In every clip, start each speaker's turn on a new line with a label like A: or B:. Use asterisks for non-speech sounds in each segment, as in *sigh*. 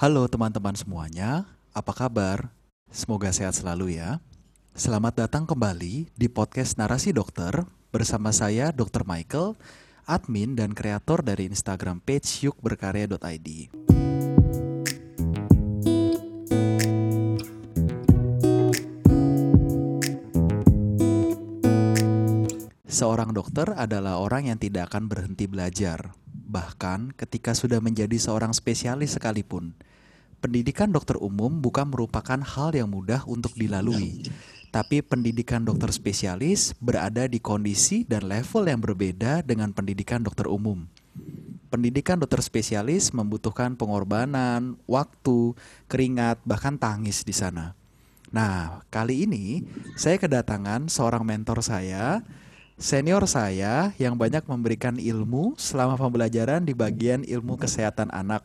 A: Halo teman-teman semuanya, apa kabar? Semoga sehat selalu ya. Selamat datang kembali di podcast Narasi Dokter bersama saya Dr. Michael, admin dan kreator dari Instagram page yukberkarya.id. Seorang dokter adalah orang yang tidak akan berhenti belajar, bahkan ketika sudah menjadi seorang spesialis sekalipun. Pendidikan dokter umum bukan merupakan hal yang mudah untuk dilalui, tapi pendidikan dokter spesialis berada di kondisi dan level yang berbeda dengan pendidikan dokter umum. Pendidikan dokter spesialis membutuhkan pengorbanan, waktu, keringat, bahkan tangis di sana. Nah, kali ini saya kedatangan seorang mentor saya Senior saya yang banyak memberikan ilmu selama pembelajaran di bagian ilmu kesehatan anak.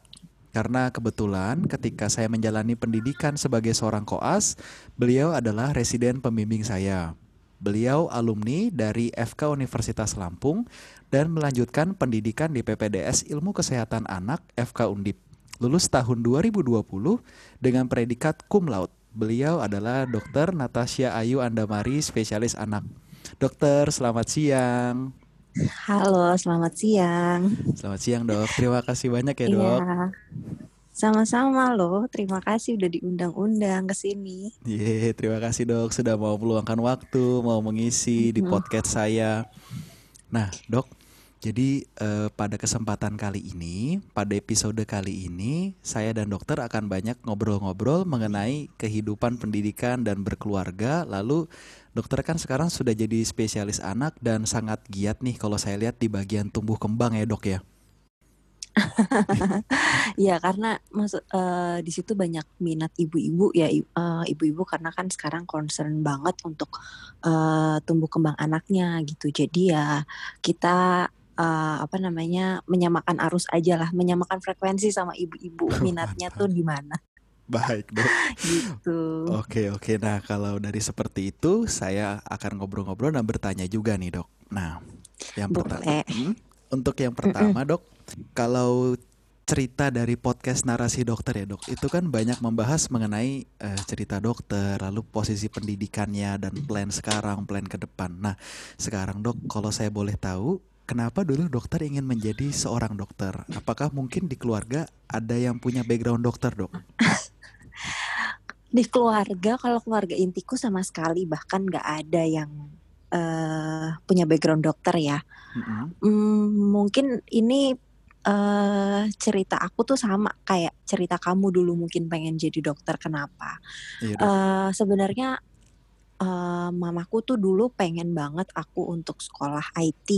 A: Karena kebetulan ketika saya menjalani pendidikan sebagai seorang koas, beliau adalah residen pembimbing saya. Beliau alumni dari FK Universitas Lampung dan melanjutkan pendidikan di PPDS Ilmu Kesehatan Anak FK Undip. Lulus tahun 2020 dengan predikat cum laude. Beliau adalah Dr. Natasha Ayu Andamari, spesialis anak. Dokter, selamat siang.
B: Halo, selamat siang.
A: Selamat siang, Dok. Terima kasih banyak ya, Dok. Iya.
B: Sama-sama loh, terima kasih udah diundang-undang ke sini.
A: Iya, terima kasih dok sudah mau meluangkan waktu, mau mengisi di podcast saya. Nah, dok, jadi eh, pada kesempatan kali ini, pada episode kali ini, saya dan dokter akan banyak ngobrol-ngobrol mengenai kehidupan pendidikan dan berkeluarga, lalu dokter kan sekarang sudah jadi spesialis anak dan sangat giat nih kalau saya lihat di bagian tumbuh kembang ya dok ya. *laughs*
B: ya karena maksud uh, di situ banyak minat ibu-ibu ya uh, ibu-ibu karena kan sekarang concern banget untuk uh, tumbuh kembang anaknya gitu. Jadi ya kita uh, apa namanya menyamakan arus aja lah, menyamakan frekuensi sama ibu-ibu *laughs* minatnya tuh di mana.
A: Baik dok. gitu. Oke oke. Nah kalau dari seperti itu saya akan ngobrol-ngobrol dan bertanya juga nih dok. Nah yang pertama hmm, untuk yang pertama dok, kalau cerita dari podcast narasi dokter ya dok, itu kan banyak membahas mengenai uh, cerita dokter, lalu posisi pendidikannya dan plan sekarang, plan ke depan. Nah sekarang dok, kalau saya boleh tahu, kenapa dulu dokter ingin menjadi seorang dokter? Apakah mungkin di keluarga ada yang punya background dokter dok?
B: Di keluarga kalau keluarga intiku sama sekali bahkan nggak ada yang uh, punya background dokter ya. Mm-hmm. Mm, mungkin ini uh, cerita aku tuh sama kayak cerita kamu dulu mungkin pengen jadi dokter. Kenapa? Iya, uh, Sebenarnya uh, mamaku tuh dulu pengen banget aku untuk sekolah IT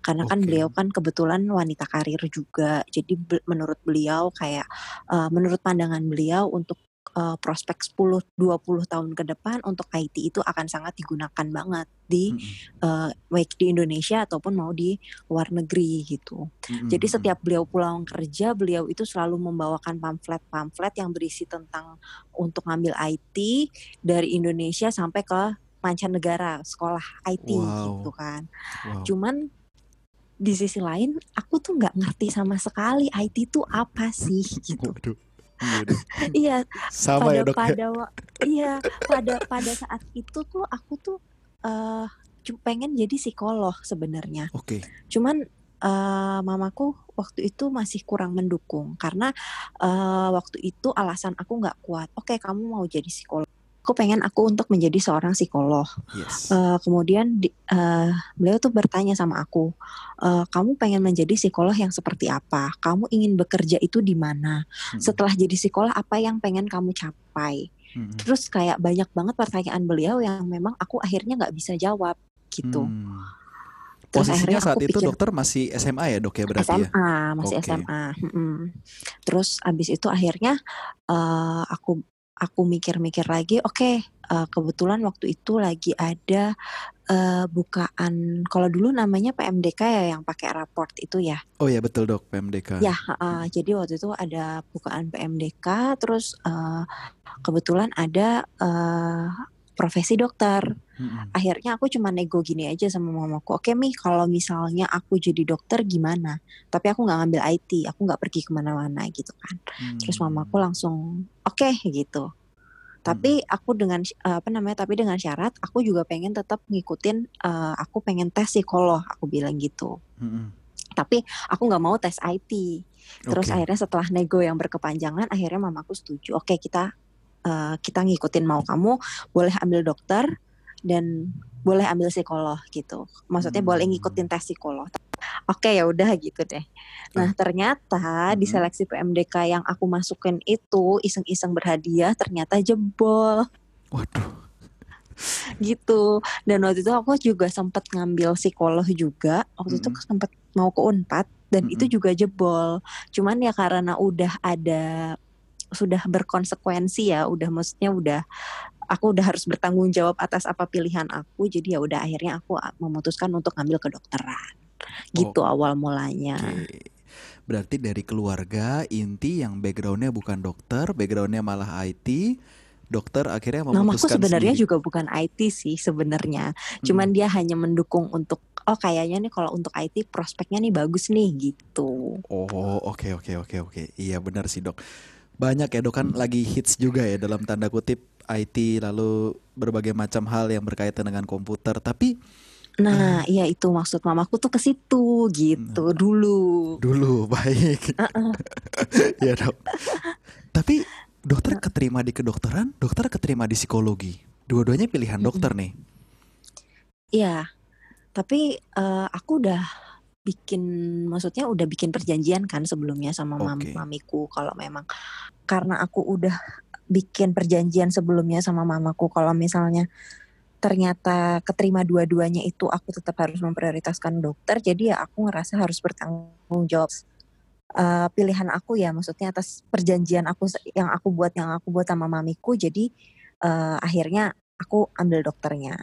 B: karena okay. kan beliau kan kebetulan wanita karir juga. Jadi menurut beliau kayak uh, menurut pandangan beliau untuk uh, prospek 10 20 tahun ke depan untuk IT itu akan sangat digunakan banget di mm-hmm. uh, baik di Indonesia ataupun mau di luar negeri gitu. Mm-hmm. Jadi setiap beliau pulang kerja, beliau itu selalu membawakan pamflet-pamflet yang berisi tentang untuk ngambil IT dari Indonesia sampai ke mancanegara sekolah IT wow. gitu kan. Wow. Cuman di sisi lain aku tuh nggak ngerti sama sekali IT itu apa sih gitu. Waduh iya
A: sama
B: pada,
A: ya dok ya?
B: pada iya pada pada saat itu tuh aku tuh uh, pengen jadi psikolog sebenarnya
A: oke okay.
B: cuman uh, mamaku waktu itu masih kurang mendukung karena uh, waktu itu alasan aku nggak kuat oke okay, kamu mau jadi psikolog aku pengen aku untuk menjadi seorang psikolog. Yes. Uh, kemudian di, uh, beliau tuh bertanya sama aku, uh, kamu pengen menjadi psikolog yang seperti apa? Kamu ingin bekerja itu di mana? Hmm. Setelah jadi psikolog apa yang pengen kamu capai? Hmm. Terus kayak banyak banget pertanyaan beliau yang memang aku akhirnya nggak bisa jawab gitu. Hmm.
A: Terus Posisinya saat itu pikir, dokter masih SMA ya dok ya berarti
B: SMA, ya? masih okay. SMA. Hmm. Terus abis itu akhirnya uh, aku aku mikir-mikir lagi, oke, okay, uh, eh, kebetulan waktu itu lagi ada uh, bukaan, kalau dulu namanya PMDK ya yang pakai raport itu ya.
A: Oh ya betul dok PMDK.
B: Ya, uh, jadi waktu itu ada bukaan PMDK, terus uh, kebetulan ada uh, profesi dokter. Hmm. akhirnya aku cuma nego gini aja sama mamaku oke mi kalau misalnya aku jadi dokter gimana tapi aku nggak ngambil IT aku nggak pergi ke mana-mana gitu kan hmm. terus mamaku langsung oke okay, gitu tapi hmm. aku dengan apa namanya tapi dengan syarat aku juga pengen tetap ngikutin uh, aku pengen tes psikolog aku bilang gitu hmm. tapi aku nggak mau tes IT terus okay. akhirnya setelah nego yang berkepanjangan akhirnya mamaku setuju oke okay, kita uh, kita ngikutin mau kamu boleh ambil dokter dan boleh ambil psikolog gitu maksudnya hmm. boleh ngikutin tes psikolog oke ya udah gitu deh. Nah ternyata di seleksi PMDK yang aku masukin itu iseng-iseng berhadiah ternyata jebol.
A: Waduh.
B: gitu. Dan waktu itu aku juga sempat ngambil psikolog juga. Waktu mm-hmm. itu sempat mau ke Unpad dan mm-hmm. itu juga jebol. Cuman ya karena udah ada sudah berkonsekuensi ya, udah maksudnya udah aku udah harus bertanggung jawab atas apa pilihan aku jadi ya udah akhirnya aku memutuskan untuk ngambil kedokteran gitu oh, awal mulanya. Okay.
A: Berarti dari keluarga inti yang backgroundnya bukan dokter, backgroundnya malah IT, dokter akhirnya memutuskan
B: Mamaku sebenarnya sendiri. juga bukan IT sih sebenarnya. Cuman hmm. dia hanya mendukung untuk oh kayaknya nih kalau untuk IT prospeknya nih bagus nih gitu.
A: Oh, oke okay, oke okay, oke okay, oke. Iya benar sih, Dok. Banyak ya, Dok kan lagi hits juga ya dalam tanda kutip IT lalu berbagai macam hal yang berkaitan dengan komputer, tapi
B: Nah, hmm. iya itu maksud mamaku tuh ke situ gitu hmm. dulu.
A: Dulu, *laughs* baik. *laughs* ya dok. Tapi dokter keterima di kedokteran, dokter keterima di psikologi. Dua-duanya pilihan dokter nih.
B: Iya, tapi uh, aku udah bikin, maksudnya udah bikin perjanjian kan sebelumnya sama okay. mamiku kalau memang karena aku udah bikin perjanjian sebelumnya sama mamaku kalau misalnya ternyata keterima dua-duanya itu aku tetap harus memprioritaskan dokter jadi ya aku ngerasa harus bertanggung jawab uh, pilihan aku ya maksudnya atas perjanjian aku yang aku buat yang aku buat sama mamiku jadi uh, akhirnya aku ambil dokternya.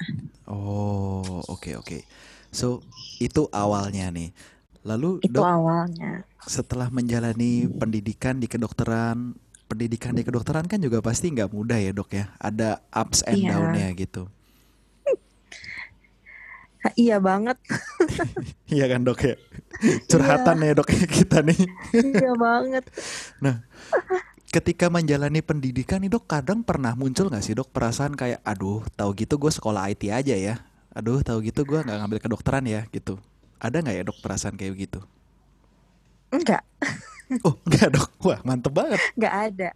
A: Oh oke okay, oke. Okay. so itu awalnya nih. Lalu
B: itu dok, awalnya.
A: setelah menjalani pendidikan di kedokteran pendidikan di kedokteran kan juga pasti nggak mudah ya dok ya ada ups and yeah. downnya gitu
B: Iya banget. *laughs*
A: iya kan dok ya. Curhatan iya. ya dok ya kita nih.
B: iya banget.
A: Nah, ketika menjalani pendidikan nih dok, kadang pernah muncul nggak sih dok perasaan kayak, aduh, tahu gitu gue sekolah IT aja ya. Aduh, tahu gitu gue nggak ngambil kedokteran ya gitu. Ada nggak ya dok perasaan kayak gitu?
B: Enggak. *laughs*
A: oh, enggak dok. Wah, mantep banget.
B: Enggak ada.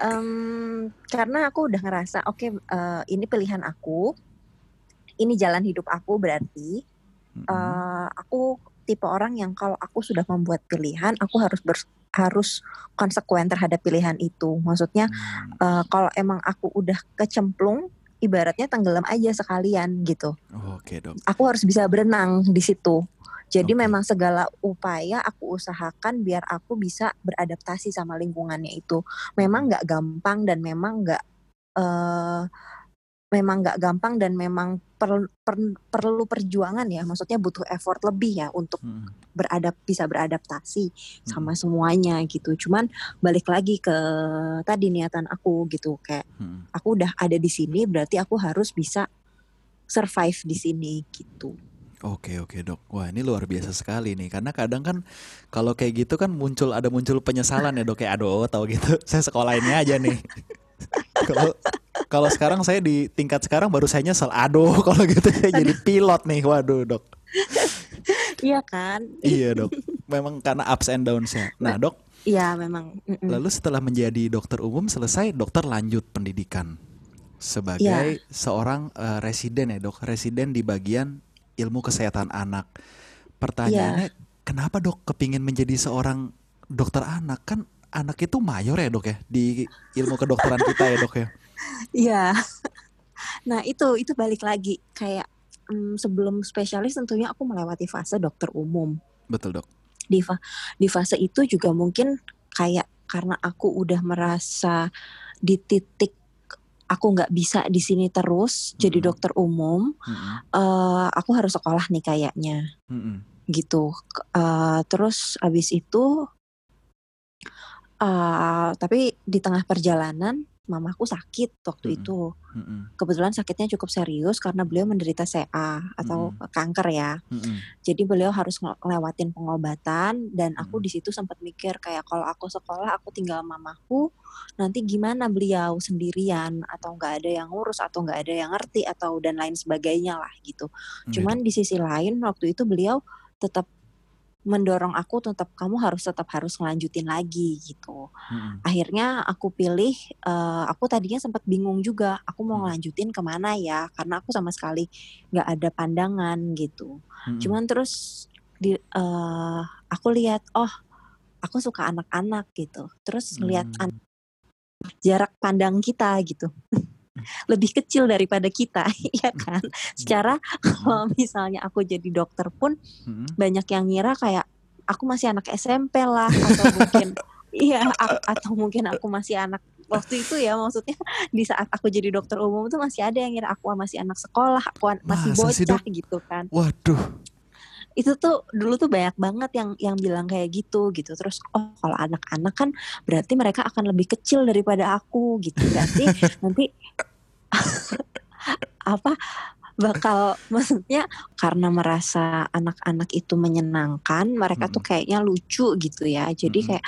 B: Um, karena aku udah ngerasa, oke, okay, uh, eh, ini pilihan aku ini jalan hidup aku berarti uh, aku tipe orang yang kalau aku sudah membuat pilihan aku harus ber, harus konsekuen terhadap pilihan itu maksudnya uh, kalau emang aku udah kecemplung ibaratnya tenggelam aja sekalian gitu
A: oh, oke okay, dok
B: aku harus bisa berenang di situ jadi okay. memang segala upaya aku usahakan biar aku bisa beradaptasi sama lingkungannya itu memang nggak gampang dan memang nggak uh, memang nggak gampang dan memang per, per, perlu perjuangan ya maksudnya butuh effort lebih ya untuk hmm. beradap bisa beradaptasi hmm. sama semuanya gitu cuman balik lagi ke tadi niatan aku gitu kayak hmm. aku udah ada di sini berarti aku harus bisa survive di sini gitu
A: Oke oke dok, wah ini luar biasa sekali nih karena kadang kan kalau kayak gitu kan muncul ada muncul penyesalan ya dok kayak aduh tahu gitu *laughs* saya sekolah ini aja nih. *laughs* Kalau kalau sekarang saya di tingkat sekarang baru saya nyesel. Aduh, *laughs* kalau gitu saya jadi pilot nih. Waduh, Dok.
B: Iya kan?
A: iya, Dok. Memang karena ups and downs-nya. Nah, Dok.
B: Iya, memang.
A: Mm-mm. Lalu setelah menjadi dokter umum selesai, dokter lanjut pendidikan sebagai ya. seorang uh, residen ya, Dok. Residen di bagian ilmu kesehatan anak. Pertanyaannya, ya. kenapa, Dok, kepingin menjadi seorang dokter anak? Kan anak itu mayor ya dok ya di ilmu kedokteran kita ya dok ya. *laughs*
B: Iya. Nah itu itu balik lagi kayak um, sebelum spesialis tentunya aku melewati fase dokter umum.
A: Betul dok.
B: Di fa di fase itu juga mungkin kayak karena aku udah merasa di titik aku nggak bisa di sini terus -hmm. jadi dokter umum, -hmm. uh, aku harus sekolah nih kayaknya, -hmm. gitu. Uh, terus abis itu Uh, tapi di tengah perjalanan mamaku sakit waktu mm-hmm. itu. Mm-hmm. Kebetulan sakitnya cukup serius karena beliau menderita CA atau mm-hmm. kanker ya. Mm-hmm. Jadi beliau harus ngelewatin pengobatan dan aku mm-hmm. di situ sempat mikir kayak kalau aku sekolah aku tinggal mamaku nanti gimana beliau sendirian atau nggak ada yang ngurus atau nggak ada yang ngerti atau dan lain sebagainya lah gitu. Mm-hmm. Cuman di sisi lain waktu itu beliau tetap mendorong aku tetap kamu harus tetap harus ngelanjutin lagi gitu. Hmm. Akhirnya aku pilih, uh, aku tadinya sempat bingung juga, aku mau ngelanjutin ke mana ya, karena aku sama sekali nggak ada pandangan gitu. Hmm. Cuman terus di, uh, aku lihat, oh aku suka anak-anak gitu. Terus ngeliat hmm. jarak pandang kita gitu. *laughs* lebih kecil daripada kita, *laughs* ya kan? Secara kalau misalnya aku jadi dokter pun hmm. banyak yang ngira kayak aku masih anak SMP lah atau mungkin *laughs* iya atau mungkin aku masih anak waktu itu ya maksudnya *laughs* di saat aku jadi dokter umum tuh masih ada yang ngira aku masih anak sekolah, aku masih bocah gitu kan.
A: Waduh
B: itu tuh dulu tuh banyak banget yang yang bilang kayak gitu gitu terus oh kalau anak-anak kan berarti mereka akan lebih kecil daripada aku gitu berarti nanti apa bakal maksudnya karena merasa anak-anak itu menyenangkan mereka hmm. tuh kayaknya lucu gitu ya jadi hmm. kayak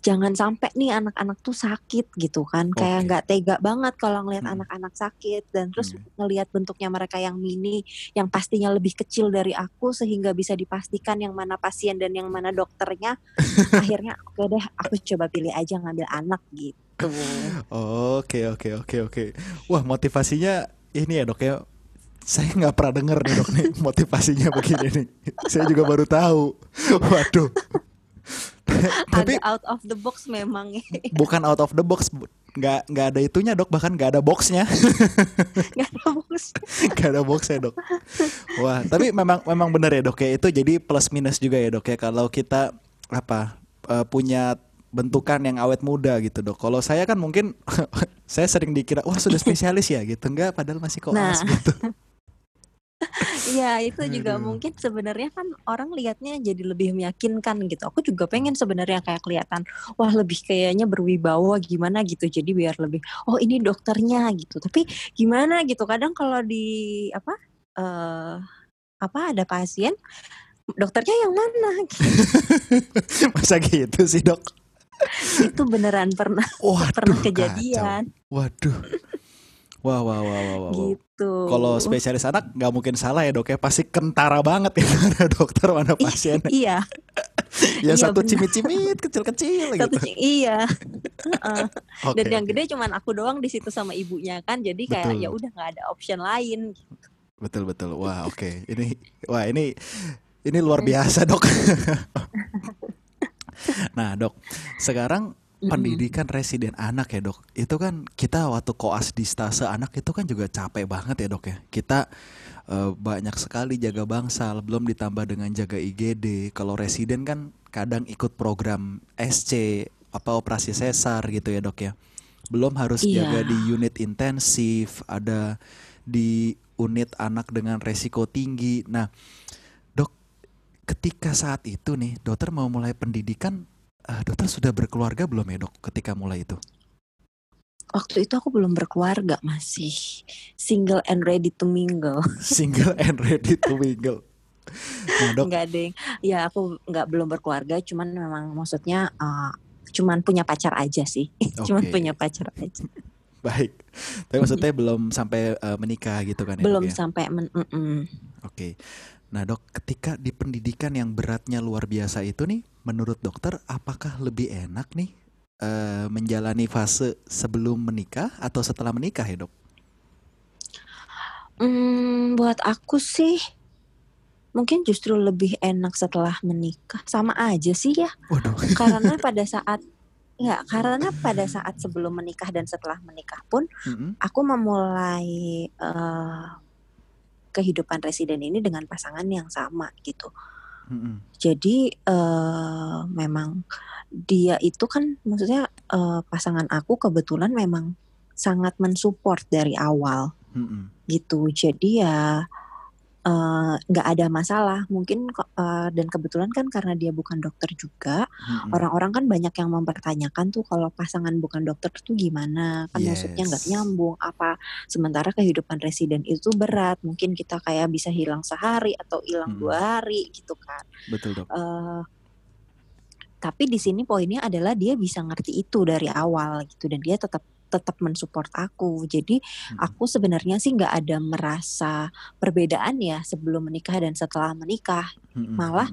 B: jangan sampai nih anak-anak tuh sakit gitu kan okay. kayak nggak tega banget kalau ngelihat hmm. anak-anak sakit dan terus hmm. ngelihat bentuknya mereka yang mini yang pastinya lebih kecil dari aku sehingga bisa dipastikan yang mana pasien dan yang mana dokternya *laughs* akhirnya oke okay deh aku coba pilih aja ngambil anak gitu
A: oke oke oke oke. Wah motivasinya ini ya dok ya. Saya nggak pernah denger nih dok nih motivasinya *laughs* begini nih. Saya juga baru tahu. Waduh.
B: Tapi out of the box memang
A: bukan out of the box nggak nggak ada itunya dok. Bahkan nggak ada boxnya. *laughs*
B: Nggak ada box.
A: Nggak ada boxnya dok. Wah tapi memang memang benar ya dok ya. Itu jadi plus minus juga ya dok ya. Kalau kita apa uh, punya bentukan yang awet muda gitu dok. Kalau saya kan mungkin *laughs* saya sering dikira wah sudah spesialis ya gitu enggak padahal masih koas nah. gitu. *laughs*
B: Iya, itu juga Aduh. mungkin sebenarnya kan orang lihatnya jadi lebih meyakinkan gitu. Aku juga pengen sebenarnya kayak kelihatan, wah lebih kayaknya berwibawa gimana gitu. Jadi biar lebih, oh ini dokternya gitu. Tapi gimana gitu. Kadang kalau di apa uh, apa ada pasien, dokternya yang mana? Gitu. *laughs*
A: Masa gitu sih dok?
B: Itu beneran pernah Waduh, pernah kejadian.
A: Kacau. Waduh. Wah, wah, wah, wah, wah. Gitu. Kalau spesialis anak nggak mungkin salah ya dok ya, pasti kentara banget ya *laughs* mana dokter mana pasien.
B: iya. *laughs*
A: ya iya, satu cimit-cimit kecil-kecil gitu.
B: Iya. uh, okay, Dan yang gede cuman aku doang di situ sama ibunya kan, jadi kayak ya udah nggak ada option lain.
A: Betul betul. Wah oke. Okay. Ini wah ini ini luar biasa dok. *laughs* *laughs* nah dok, sekarang pendidikan residen anak ya dok. Itu kan kita waktu koas di stase anak itu kan juga capek banget ya dok ya. Kita uh, banyak sekali jaga bangsal belum ditambah dengan jaga IGD kalau residen kan kadang ikut program SC apa operasi sesar gitu ya dok ya. Belum harus iya. jaga di unit intensif ada di unit anak dengan resiko tinggi. Nah ketika saat itu nih dokter mau mulai pendidikan uh, dokter sudah berkeluarga belum ya dok ketika mulai itu?
B: Waktu itu aku belum berkeluarga masih single and ready to mingle. *laughs*
A: single and ready to mingle.
B: Nah, dok. Enggak deh, ya aku nggak belum berkeluarga, cuman memang maksudnya uh, cuman punya pacar aja sih, okay. *laughs* cuman punya pacar aja. *laughs*
A: Baik, tapi maksudnya belum sampai uh, menikah gitu kan
B: ya? Belum ya? sampai men. Mm -mm.
A: Oke, okay. Nah dok, ketika di pendidikan yang beratnya luar biasa itu nih, menurut dokter apakah lebih enak nih uh, menjalani fase sebelum menikah atau setelah menikah ya dok?
B: Hmm, buat aku sih mungkin justru lebih enak setelah menikah. Sama aja sih ya. Waduh. *laughs* Karena pada saat ya karena pada saat sebelum menikah dan setelah menikah pun mm -hmm. aku memulai uh, kehidupan residen ini dengan pasangan yang sama gitu. Mm-hmm. Jadi uh, memang dia itu kan maksudnya uh, pasangan aku kebetulan memang sangat mensupport dari awal mm-hmm. gitu. Jadi ya nggak uh, ada masalah mungkin uh, dan kebetulan kan karena dia bukan dokter juga orang-orang hmm. kan banyak yang mempertanyakan tuh kalau pasangan bukan dokter tuh gimana kan yes. maksudnya nggak nyambung apa sementara kehidupan residen itu berat mungkin kita kayak bisa hilang sehari atau hilang hmm. dua hari gitu kan
A: betul dok uh,
B: tapi di sini poinnya adalah dia bisa ngerti itu dari awal gitu dan dia tetap tetap mensupport aku. Jadi hmm. aku sebenarnya sih nggak ada merasa perbedaan ya sebelum menikah dan setelah menikah. Hmm. Malah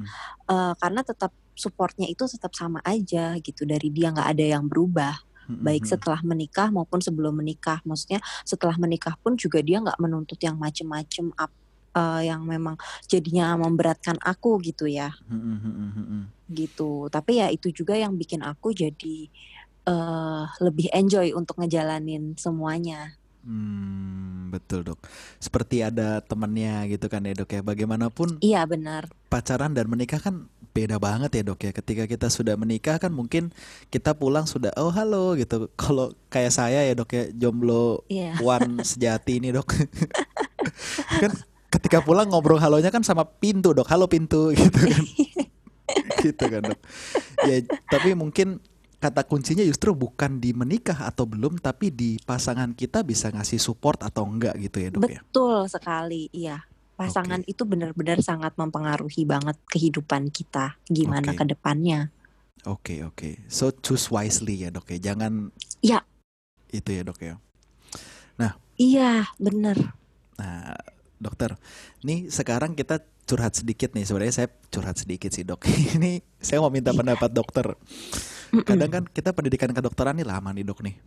B: uh, karena tetap supportnya itu tetap sama aja gitu dari dia nggak ada yang berubah. Hmm. Baik setelah menikah maupun sebelum menikah. Maksudnya setelah menikah pun juga dia nggak menuntut yang macem-macem up uh, yang memang jadinya memberatkan aku gitu ya, gitu. Tapi ya itu juga yang bikin aku jadi uh, lebih enjoy untuk ngejalanin semuanya.
A: Hmm, betul dok. Seperti ada temannya gitu kan ya dok ya. Bagaimanapun.
B: Iya benar.
A: Pacaran dan menikah kan beda banget ya dok ya. Ketika kita sudah menikah kan mungkin kita pulang sudah oh halo gitu. *laughs* Kalau kayak saya ya dok ya jomblo yeah. one sejati ini dok. *laughs* kan ketika pulang ngobrol halonya kan sama pintu dok. Halo pintu *laughs* gitu kan. gitu kan dok. Ya tapi mungkin kata kuncinya justru bukan di menikah atau belum tapi di pasangan kita bisa ngasih support atau enggak gitu ya dok
B: Betul ya? Betul sekali iya. Pasangan okay. itu benar-benar sangat mempengaruhi banget kehidupan kita gimana okay. ke depannya.
A: Oke okay, oke. Okay. so choose wisely ya dok ya? Jangan
B: Iya.
A: Itu ya dok ya? Nah.
B: Iya benar.
A: Nah dokter nih sekarang kita curhat sedikit nih sebenarnya saya curhat sedikit sih dok *laughs* ini saya mau minta pendapat dokter Kadang kan kita pendidikan kedokteran nih lama nih dok nih.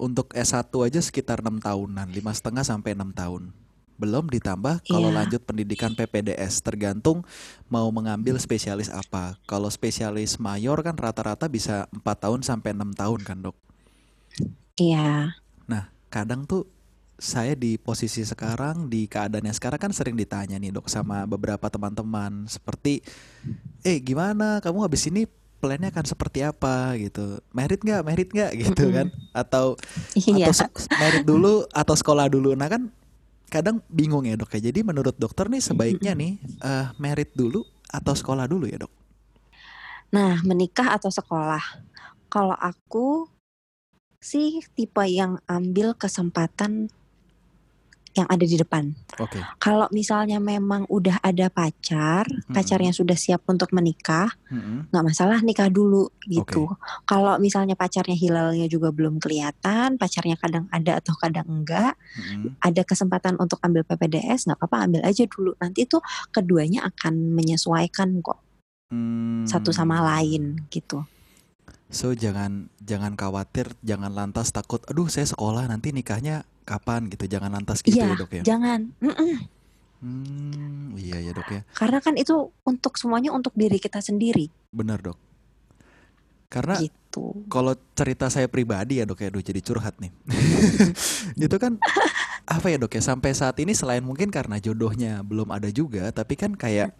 A: Untuk S1 aja sekitar enam tahunan, lima setengah sampai enam tahun. Belum ditambah kalau yeah. lanjut pendidikan PPDS, tergantung mau mengambil spesialis apa. Kalau spesialis mayor kan rata-rata bisa empat tahun sampai enam tahun kan dok.
B: Iya. Yeah.
A: Nah kadang tuh saya di posisi sekarang di keadaan yang sekarang kan sering ditanya nih dok sama beberapa teman-teman. Seperti eh gimana? Kamu habis ini plannya akan seperti apa? Gitu. Merit nggak? Merit nggak? Gitu kan. *laughs* Atau iya. atau merit dulu atau sekolah dulu. Nah kan kadang bingung ya dok ya. Jadi menurut dokter nih sebaiknya nih uh, merit dulu atau sekolah dulu ya dok?
B: Nah menikah atau sekolah? Kalau aku sih tipe yang ambil kesempatan yang ada di depan.
A: Okay.
B: Kalau misalnya memang udah ada pacar, hmm. pacarnya sudah siap untuk menikah, nggak hmm. masalah nikah dulu gitu. Okay. Kalau misalnya pacarnya hilalnya juga belum kelihatan, pacarnya kadang ada atau kadang enggak, hmm. ada kesempatan untuk ambil PPDS, nggak apa-apa ambil aja dulu. Nanti tuh keduanya akan menyesuaikan kok hmm. satu sama lain gitu.
A: So jangan jangan khawatir, jangan lantas takut. Aduh, saya sekolah nanti nikahnya kapan gitu. Jangan lantas gitu
B: ya,
A: ya dok ya.
B: Jangan. Mm -mm.
A: Hmm, iya ya dok ya.
B: Karena kan itu untuk semuanya untuk diri kita sendiri.
A: Benar dok. Karena gitu. kalau cerita saya pribadi ya dok ya, aduh jadi curhat nih. *laughs* itu kan apa ya dok ya sampai saat ini selain mungkin karena jodohnya belum ada juga, tapi kan kayak,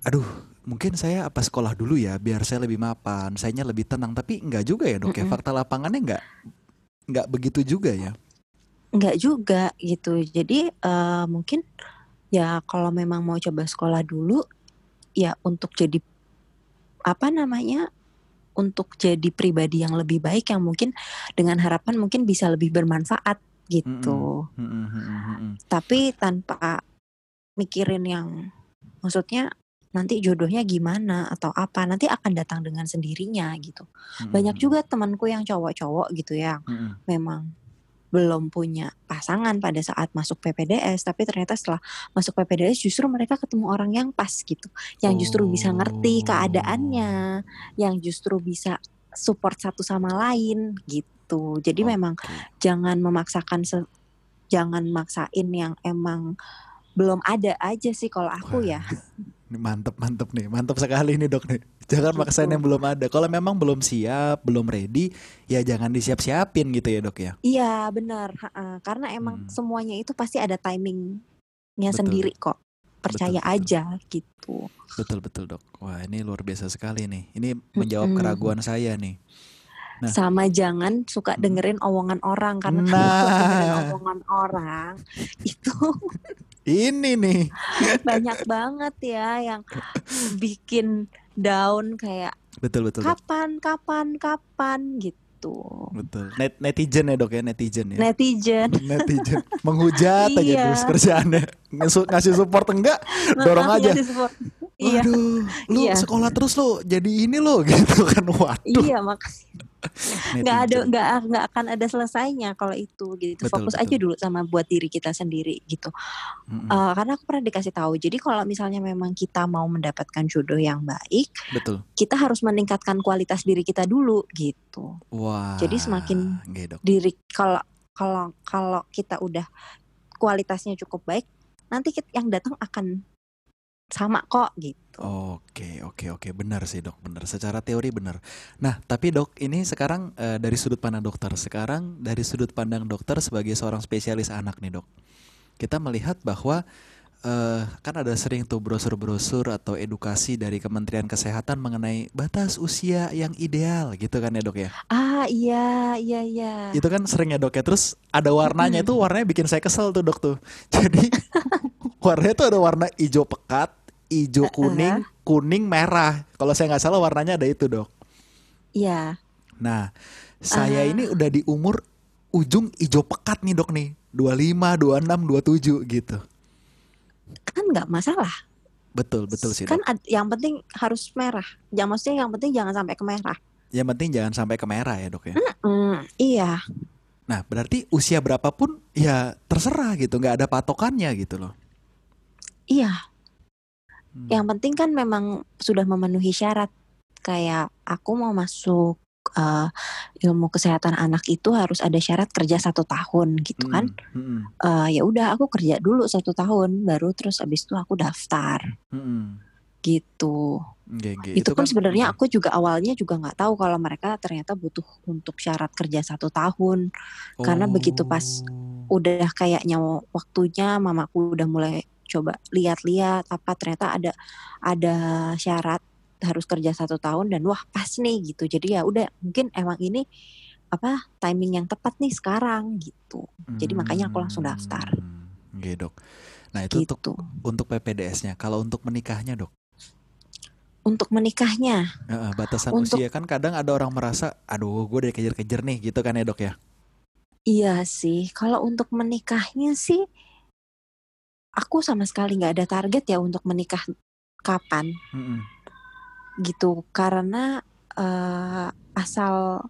A: aduh mungkin saya apa sekolah dulu ya biar saya lebih mapan, sayanya lebih tenang. Tapi enggak juga ya dok ya fakta lapangannya enggak enggak begitu juga ya?
B: Enggak juga gitu. Jadi uh, mungkin ya kalau memang mau coba sekolah dulu ya untuk jadi apa namanya untuk jadi pribadi yang lebih baik yang mungkin dengan harapan mungkin bisa lebih bermanfaat gitu. Tapi tanpa mikirin yang maksudnya nanti jodohnya gimana atau apa nanti akan datang dengan sendirinya gitu. Banyak juga temanku yang cowok-cowok gitu ya memang belum punya pasangan pada saat masuk PPDS tapi ternyata setelah masuk PPDS justru mereka ketemu orang yang pas gitu yang justru bisa ngerti keadaannya yang justru bisa support satu sama lain gitu jadi okay. memang jangan memaksakan jangan maksain yang emang belum ada aja sih kalau aku Wah. ya
A: Ini mantep mantep nih, mantep sekali nih dok nih. Jangan maksain yang belum ada. Kalau memang belum siap, belum ready, ya jangan disiap-siapin gitu ya dok ya.
B: Iya benar, karena emang hmm. semuanya itu pasti ada timingnya sendiri kok. Percaya betul, aja betul. gitu.
A: Betul betul dok. Wah ini luar biasa sekali nih. Ini menjawab hmm. keraguan saya nih.
B: Nah. Sama jangan suka dengerin omongan orang karena nah. kalau dengerin omongan orang *laughs* itu
A: ini nih *laughs*
B: banyak banget ya yang bikin down kayak
A: betul betul
B: kapan kapan kapan gitu
A: Betul. Net netizen ya dok ya netizen ya.
B: Netizen. *laughs*
A: netizen. Menghujat aja iya. terus kerjaannya. Ngasih support enggak? Dorong aja. Iya. Waduh, lu iya. sekolah terus lo jadi ini lo *laughs* gitu kan. Waduh.
B: Iya makasih nggak ada nggak nggak akan ada selesainya kalau itu gitu. Betul, fokus betul. aja dulu sama buat diri kita sendiri gitu. Mm-hmm. uh, karena aku pernah dikasih tahu. Jadi kalau misalnya memang kita mau mendapatkan jodoh yang baik
A: betul.
B: kita harus meningkatkan kualitas diri kita dulu gitu.
A: Wah,
B: jadi semakin diri kalau kalau kalau kita udah kualitasnya cukup baik nanti kita, yang datang akan sama kok gitu.
A: Oke, oke, oke, benar sih dok, benar. Secara teori benar. Nah, tapi dok, ini sekarang uh, dari sudut pandang dokter. Sekarang dari sudut pandang dokter sebagai seorang spesialis anak nih dok, kita melihat bahwa uh, kan ada sering tuh brosur-brosur atau edukasi dari Kementerian Kesehatan mengenai batas usia yang ideal gitu kan ya dok ya?
B: Ah iya iya iya.
A: Itu kan sering ya dok ya. Terus ada warnanya itu warnanya bikin saya kesel tuh dok tuh. *laughs* Jadi warnanya tuh ada warna hijau pekat, hijau kuning, uh-huh. kuning merah. Kalau saya nggak salah warnanya ada itu dok.
B: Iya.
A: Nah, saya uh. ini udah di umur ujung hijau pekat nih dok nih, 25, 26, 27 gitu.
B: Kan nggak masalah.
A: Betul, betul sih.
B: Kan dok. yang penting harus merah. Yang maksudnya yang penting jangan sampai ke merah.
A: Yang penting jangan sampai ke merah ya dok ya.
B: Mm-mm, iya.
A: Nah berarti usia berapapun ya terserah gitu, nggak ada patokannya gitu loh.
B: Iya. Hmm. Yang penting kan memang sudah memenuhi syarat. Kayak aku mau masuk uh, ilmu kesehatan anak itu harus ada syarat kerja satu tahun gitu kan. Hmm. Uh, ya udah aku kerja dulu satu tahun, baru terus abis itu aku daftar. Hmm. Gitu.
A: Gege.
B: Itu, itu kan, kan sebenarnya aku juga awalnya juga nggak tahu kalau mereka ternyata butuh untuk syarat kerja satu tahun. Oh. Karena begitu pas oh. udah kayaknya waktunya mamaku udah mulai coba lihat-lihat apa ternyata ada ada syarat harus kerja satu tahun dan wah pas nih gitu. Jadi ya udah mungkin emang ini apa timing yang tepat nih sekarang gitu. Jadi hmm, makanya aku langsung daftar.
A: Gitu dok. Nah itu gitu. untuk untuk PPDS-nya kalau untuk menikahnya dok?
B: Untuk menikahnya?
A: Uh, batasan untuk, usia. Kan kadang ada orang merasa aduh gue udah kejar-kejar nih gitu kan ya dok ya?
B: Iya sih. Kalau untuk menikahnya sih aku sama sekali nggak ada target ya untuk menikah kapan mm -hmm. gitu karena uh, asal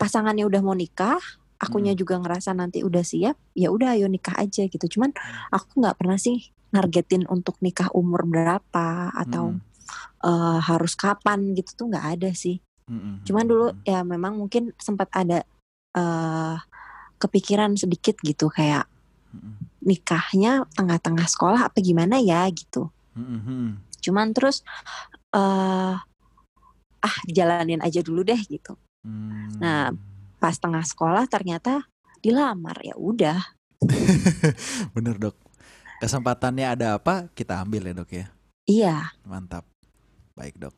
B: pasangannya udah mau nikah akunya mm. juga ngerasa nanti udah siap ya udah ayo nikah aja gitu cuman aku nggak pernah sih nargetin untuk nikah umur berapa atau mm. uh, harus kapan gitu tuh nggak ada sih mm -hmm. cuman dulu ya memang mungkin sempat ada uh, kepikiran sedikit gitu kayak nikahnya tengah-tengah sekolah apa gimana ya gitu. Mm-hmm. Cuman terus uh, ah jalanin aja dulu deh gitu. Mm. Nah pas tengah sekolah ternyata dilamar ya udah. *laughs*
A: Bener dok. Kesempatannya ada apa kita ambil ya dok ya.
B: Iya.
A: Mantap. Baik dok.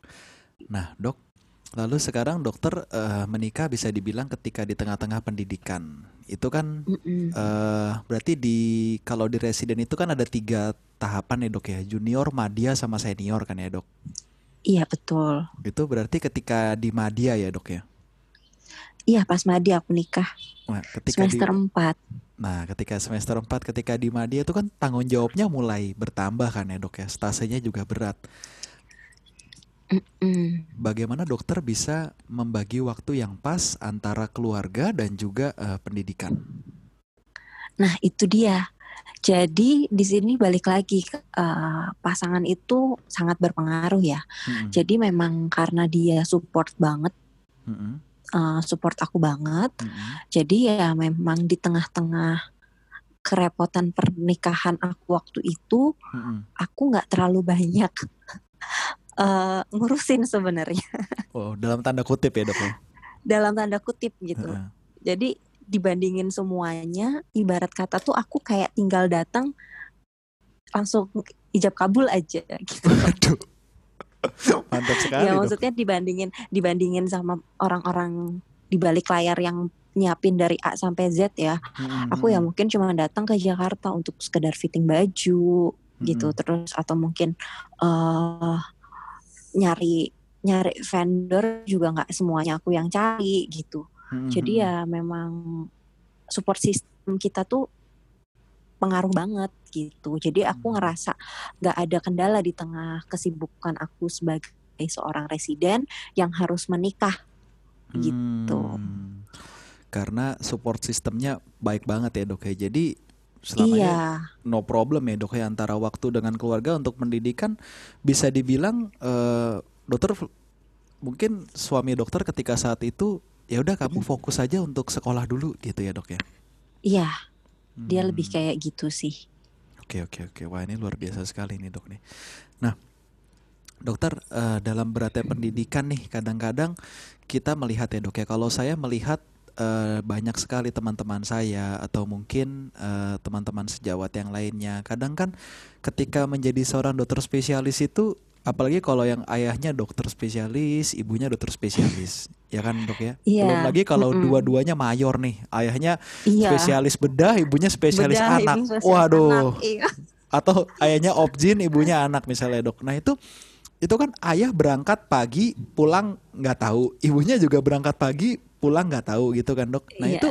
A: Nah dok Lalu sekarang dokter uh, menikah bisa dibilang ketika di tengah-tengah pendidikan. Itu kan uh, berarti di kalau di residen itu kan ada tiga tahapan ya dok ya, junior, madya, sama senior kan ya dok?
B: Iya betul.
A: Itu berarti ketika di madya ya dok ya?
B: Iya pas madya aku nikah.
A: Nah, ketika
B: semester
A: di,
B: 4.
A: Nah ketika semester 4 ketika di madya itu kan tanggung jawabnya mulai bertambah kan ya dok ya, stasenya juga berat. Bagaimana dokter bisa membagi waktu yang pas antara keluarga dan juga uh, pendidikan?
B: Nah, itu dia. Jadi di sini balik lagi uh, pasangan itu sangat berpengaruh ya. Mm-hmm. Jadi memang karena dia support banget, mm-hmm. uh, support aku banget. Mm-hmm. Jadi ya memang di tengah-tengah kerepotan pernikahan aku waktu itu, mm-hmm. aku nggak terlalu banyak uh, ngurusin sebenarnya. *laughs*
A: Oh, dalam tanda kutip ya dok ya?
B: dalam tanda kutip gitu. Uh -uh. Jadi dibandingin semuanya, ibarat kata tuh aku kayak tinggal datang langsung ijab kabul aja *laughs* gitu.
A: Aduh. *laughs* Mantap sekali.
B: Ya maksudnya dibandingin dibandingin sama orang-orang di balik layar yang nyiapin dari A sampai Z ya. Hmm. Aku ya mungkin cuma datang ke Jakarta untuk sekedar fitting baju hmm. gitu terus atau mungkin uh, nyari nyari vendor juga nggak semuanya aku yang cari gitu. Hmm. Jadi ya memang support system kita tuh pengaruh banget gitu. Jadi aku hmm. ngerasa gak ada kendala di tengah kesibukan aku sebagai seorang residen yang harus menikah gitu. Hmm.
A: Karena support sistemnya baik banget ya dok ya. Jadi selama iya. no problem ya dok ya antara waktu dengan keluarga untuk pendidikan bisa dibilang uh, dokter mungkin suami dokter ketika saat itu ya udah kamu fokus aja untuk sekolah dulu gitu ya dok ya.
B: Iya dia lebih hmm. kayak gitu sih.
A: Oke oke oke. Wah ini luar biasa sekali nih dok nih. Nah dokter uh, dalam beratnya pendidikan nih kadang-kadang kita melihat ya dok ya kalau saya melihat uh, banyak sekali teman-teman saya atau mungkin uh, teman-teman sejawat yang lainnya kadang kan ketika menjadi seorang dokter spesialis itu apalagi kalau yang ayahnya dokter spesialis, ibunya dokter spesialis, ya kan dok ya. Yeah. Belum lagi kalau mm -hmm. dua-duanya mayor nih, ayahnya yeah. spesialis bedah, ibunya spesialis bedah, anak. Spesialis Waduh. Anak, iya. Atau ayahnya objin, ibunya anak misalnya dok. Nah itu itu kan ayah berangkat pagi, pulang nggak tahu, ibunya juga berangkat pagi, pulang nggak tahu gitu kan dok. Nah yeah. itu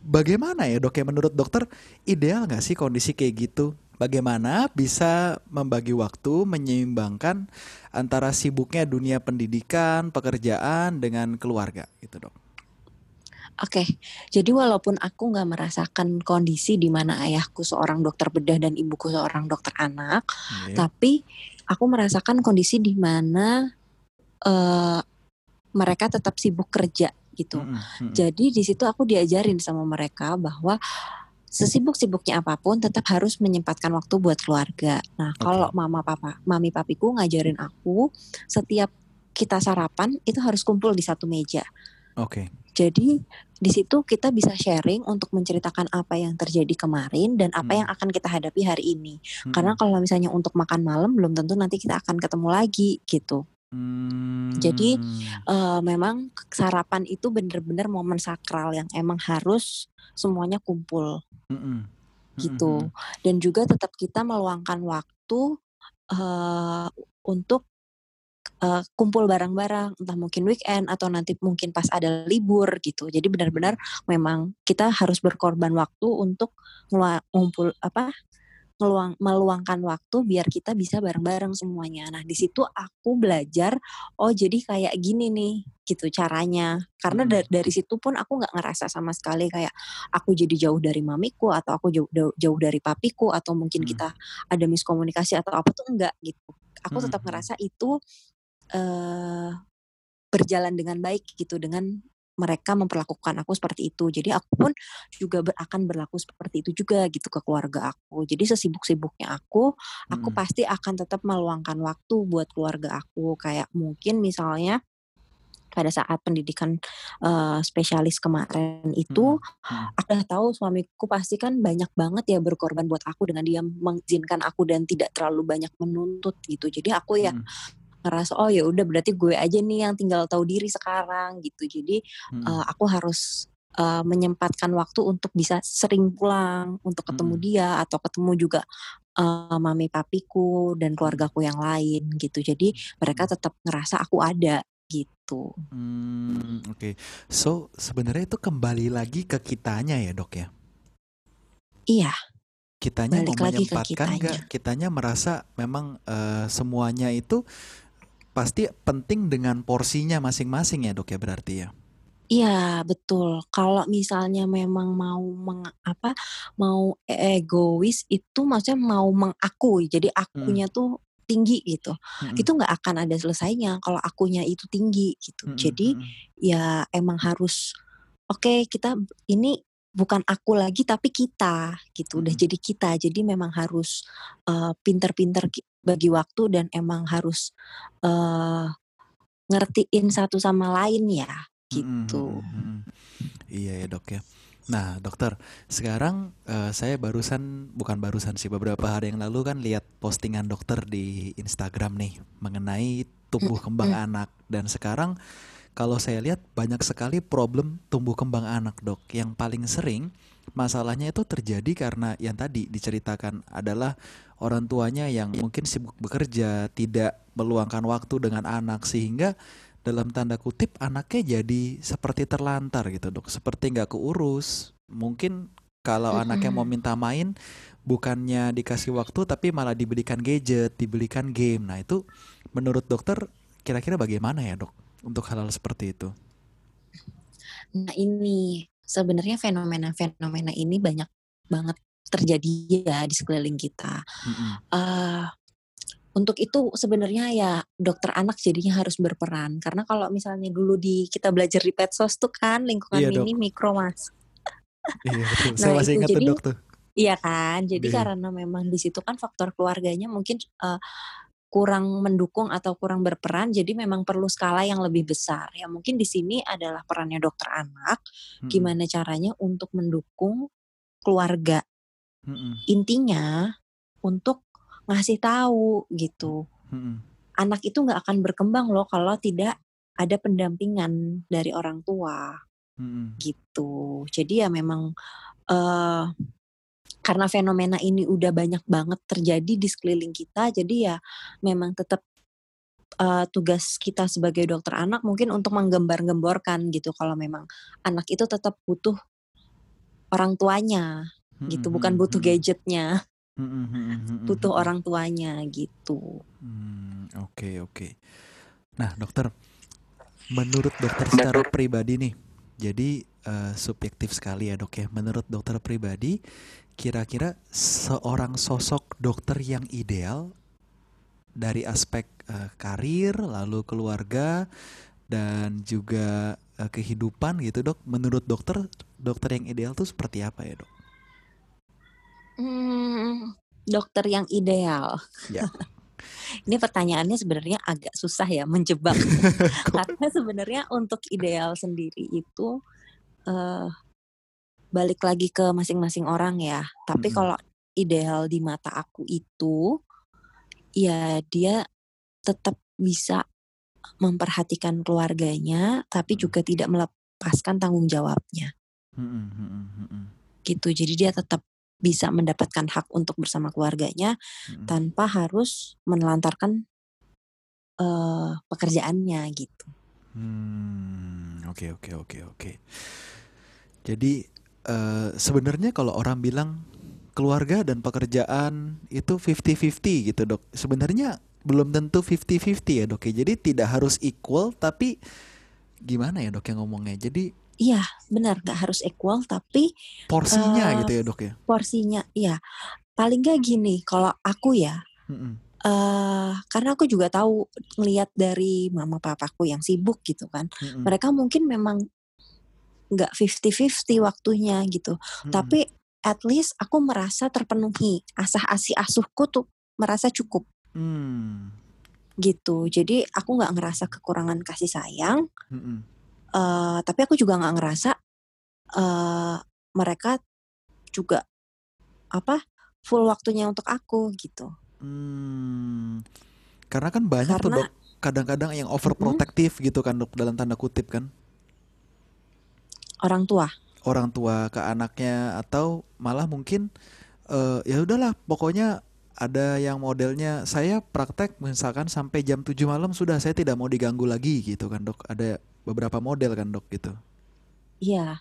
A: bagaimana ya dok ya menurut dokter ideal nggak sih kondisi kayak gitu? bagaimana bisa membagi waktu menyeimbangkan antara sibuknya dunia pendidikan, pekerjaan dengan keluarga gitu dok.
B: Oke, jadi walaupun aku nggak merasakan kondisi di mana ayahku seorang dokter bedah dan ibuku seorang dokter anak, yeah. tapi aku merasakan kondisi di mana uh, mereka tetap sibuk kerja gitu. Mm -hmm. Jadi di situ aku diajarin sama mereka bahwa sesibuk-sibuknya apa pun tetap harus menyempatkan waktu buat keluarga. Nah, okay. kalau mama papa, mami papiku ngajarin aku setiap kita sarapan itu harus kumpul di satu meja.
A: Oke. Okay.
B: Jadi di situ kita bisa sharing untuk menceritakan apa yang terjadi kemarin dan apa hmm. yang akan kita hadapi hari ini. Hmm. Karena kalau misalnya untuk makan malam belum tentu nanti kita akan ketemu lagi gitu. Hmm. Jadi uh, memang sarapan itu benar-benar momen sakral yang emang harus semuanya kumpul. Mm-mm. Gitu. Dan juga tetap kita meluangkan waktu uh, untuk uh, kumpul bareng-bareng, entah mungkin weekend atau nanti mungkin pas ada libur gitu. Jadi benar-benar memang kita harus berkorban waktu untuk ngumpul apa meluang, meluangkan waktu biar kita bisa bareng-bareng semuanya. Nah, di situ aku belajar, oh jadi kayak gini nih, gitu caranya. Karena hmm. dari, dari situ pun aku nggak ngerasa sama sekali kayak aku jadi jauh dari mamiku atau aku jauh jauh dari papiku atau mungkin hmm. kita ada miskomunikasi atau apa tuh enggak gitu. Aku tetap hmm. ngerasa itu uh, berjalan dengan baik gitu dengan mereka memperlakukan aku seperti itu. Jadi aku pun juga ber, akan berlaku seperti itu juga gitu ke keluarga aku. Jadi sesibuk-sibuknya aku, aku hmm. pasti akan tetap meluangkan waktu buat keluarga aku. Kayak mungkin misalnya pada saat pendidikan uh, spesialis kemarin itu hmm. Hmm. aku udah tahu suamiku pasti kan banyak banget ya berkorban buat aku dengan dia mengizinkan aku dan tidak terlalu banyak menuntut gitu jadi aku ya hmm ngerasa oh ya udah berarti gue aja nih yang tinggal tahu diri sekarang gitu jadi hmm. uh, aku harus uh, menyempatkan waktu untuk bisa sering pulang untuk ketemu hmm. dia atau ketemu juga uh, mami papiku dan keluargaku yang lain gitu jadi mereka hmm. tetap ngerasa aku ada gitu.
A: Hmm, Oke, okay. so sebenarnya itu kembali lagi ke kitanya ya dok ya?
B: Iya.
A: Kitanya Balik mau menyempatkan nggak? Kitanya merasa memang uh, semuanya itu pasti penting dengan porsinya masing-masing ya dok ya berarti ya.
B: Iya betul. Kalau misalnya memang mau meng, apa mau egois itu maksudnya mau mengakui. Jadi hmm. akunya hmm. tuh tinggi gitu. Hmm. Itu nggak akan ada selesainya kalau akunya itu tinggi gitu. Hmm. Jadi hmm. ya emang harus oke okay, kita ini bukan aku lagi tapi kita gitu. Udah hmm. jadi kita. Jadi memang harus uh, pinter-pinter bagi waktu dan emang harus uh, ngertiin satu sama lain ya gitu.
A: Mm -hmm. Iya ya dok ya. Nah, dokter, sekarang uh, saya barusan bukan barusan sih beberapa hari yang lalu kan lihat postingan dokter di Instagram nih mengenai tumbuh kembang anak dan sekarang kalau saya lihat banyak sekali problem tumbuh kembang anak, Dok. Yang paling sering masalahnya itu terjadi karena yang tadi diceritakan adalah orang tuanya yang mungkin sibuk bekerja, tidak meluangkan waktu dengan anak sehingga dalam tanda kutip anaknya jadi seperti terlantar gitu dok seperti nggak keurus mungkin kalau mm -hmm. anaknya mau minta main bukannya dikasih waktu tapi malah dibelikan gadget dibelikan game nah itu menurut dokter kira-kira bagaimana ya dok untuk hal-hal seperti itu
B: nah ini sebenarnya fenomena-fenomena ini banyak banget terjadi ya di sekeliling kita mm -hmm. uh, untuk itu sebenarnya ya dokter anak jadinya harus berperan karena kalau misalnya dulu di kita belajar di petsos tuh kan lingkungan iya, ini mikro mas.
A: Iya betul. *laughs* nah, Saya masih ingat jadi, dok tuh.
B: Iya kan, jadi iya. karena memang di situ kan faktor keluarganya mungkin uh, kurang mendukung atau kurang berperan, jadi memang perlu skala yang lebih besar. Ya mungkin di sini adalah perannya dokter anak, hmm. gimana caranya untuk mendukung keluarga. Hmm. Intinya untuk ngasih tahu gitu. Hmm. Anak itu nggak akan berkembang loh kalau tidak ada pendampingan dari orang tua. Hmm. Gitu. Jadi ya memang uh, karena fenomena ini udah banyak banget terjadi di sekeliling kita, jadi ya memang tetap uh, tugas kita sebagai dokter anak mungkin untuk menggembar-gemborkan gitu kalau memang anak itu tetap butuh orang tuanya gitu, bukan butuh gadgetnya. Hmm, hmm, hmm, butuh orang tuanya gitu.
A: Oke oke. Nah dokter, menurut dokter secara pribadi nih, jadi uh, subjektif sekali ya dok ya. Menurut dokter pribadi, kira-kira seorang sosok dokter yang ideal dari aspek uh, karir, lalu keluarga, dan juga uh, kehidupan gitu dok. Menurut dokter, dokter yang ideal tuh seperti apa ya dok?
B: Hmm, dokter yang ideal. Ya. *laughs* Ini pertanyaannya sebenarnya agak susah ya menjebak *laughs* karena sebenarnya untuk ideal sendiri itu uh, balik lagi ke masing-masing orang ya. Tapi -hmm. kalau ideal di mata aku itu ya dia tetap bisa memperhatikan keluarganya tapi juga tidak melepaskan tanggung jawabnya. -hmm. hmm gitu. Jadi dia tetap bisa mendapatkan hak untuk bersama keluarganya hmm. tanpa harus menelantarkan uh, pekerjaannya gitu.
A: Hmm, oke oke oke oke. Jadi uh, sebenarnya kalau orang bilang keluarga dan pekerjaan itu 50-50 gitu dok. Sebenarnya belum tentu 50-50 ya dok ya. Jadi tidak harus equal tapi gimana ya dok yang ngomongnya. Jadi
B: Iya, benar nggak harus equal tapi
A: porsinya uh, gitu ya dok ya.
B: Porsinya, iya. Paling nggak gini, kalau aku ya, mm uh, karena aku juga tahu ngelihat dari mama papaku yang sibuk gitu kan, mm mereka mungkin memang nggak 50-50 waktunya gitu. Mm Tapi at least aku merasa terpenuhi, asah asih asuhku tuh merasa cukup. Mm. Gitu. Jadi aku nggak ngerasa kekurangan kasih sayang. Mm uh, tapi aku juga nggak ngerasa uh, mereka juga apa full waktunya untuk aku gitu.
A: Hmm, karena kan banyak karena, tuh dok kadang-kadang yang overprotective hmm, gitu kan dok dalam tanda kutip kan.
B: Orang tua.
A: Orang tua ke anaknya atau malah mungkin uh, ya udahlah pokoknya ada yang modelnya saya praktek misalkan sampai jam 7 malam sudah saya tidak mau diganggu lagi gitu kan dok ada beberapa model kan dok gitu
B: iya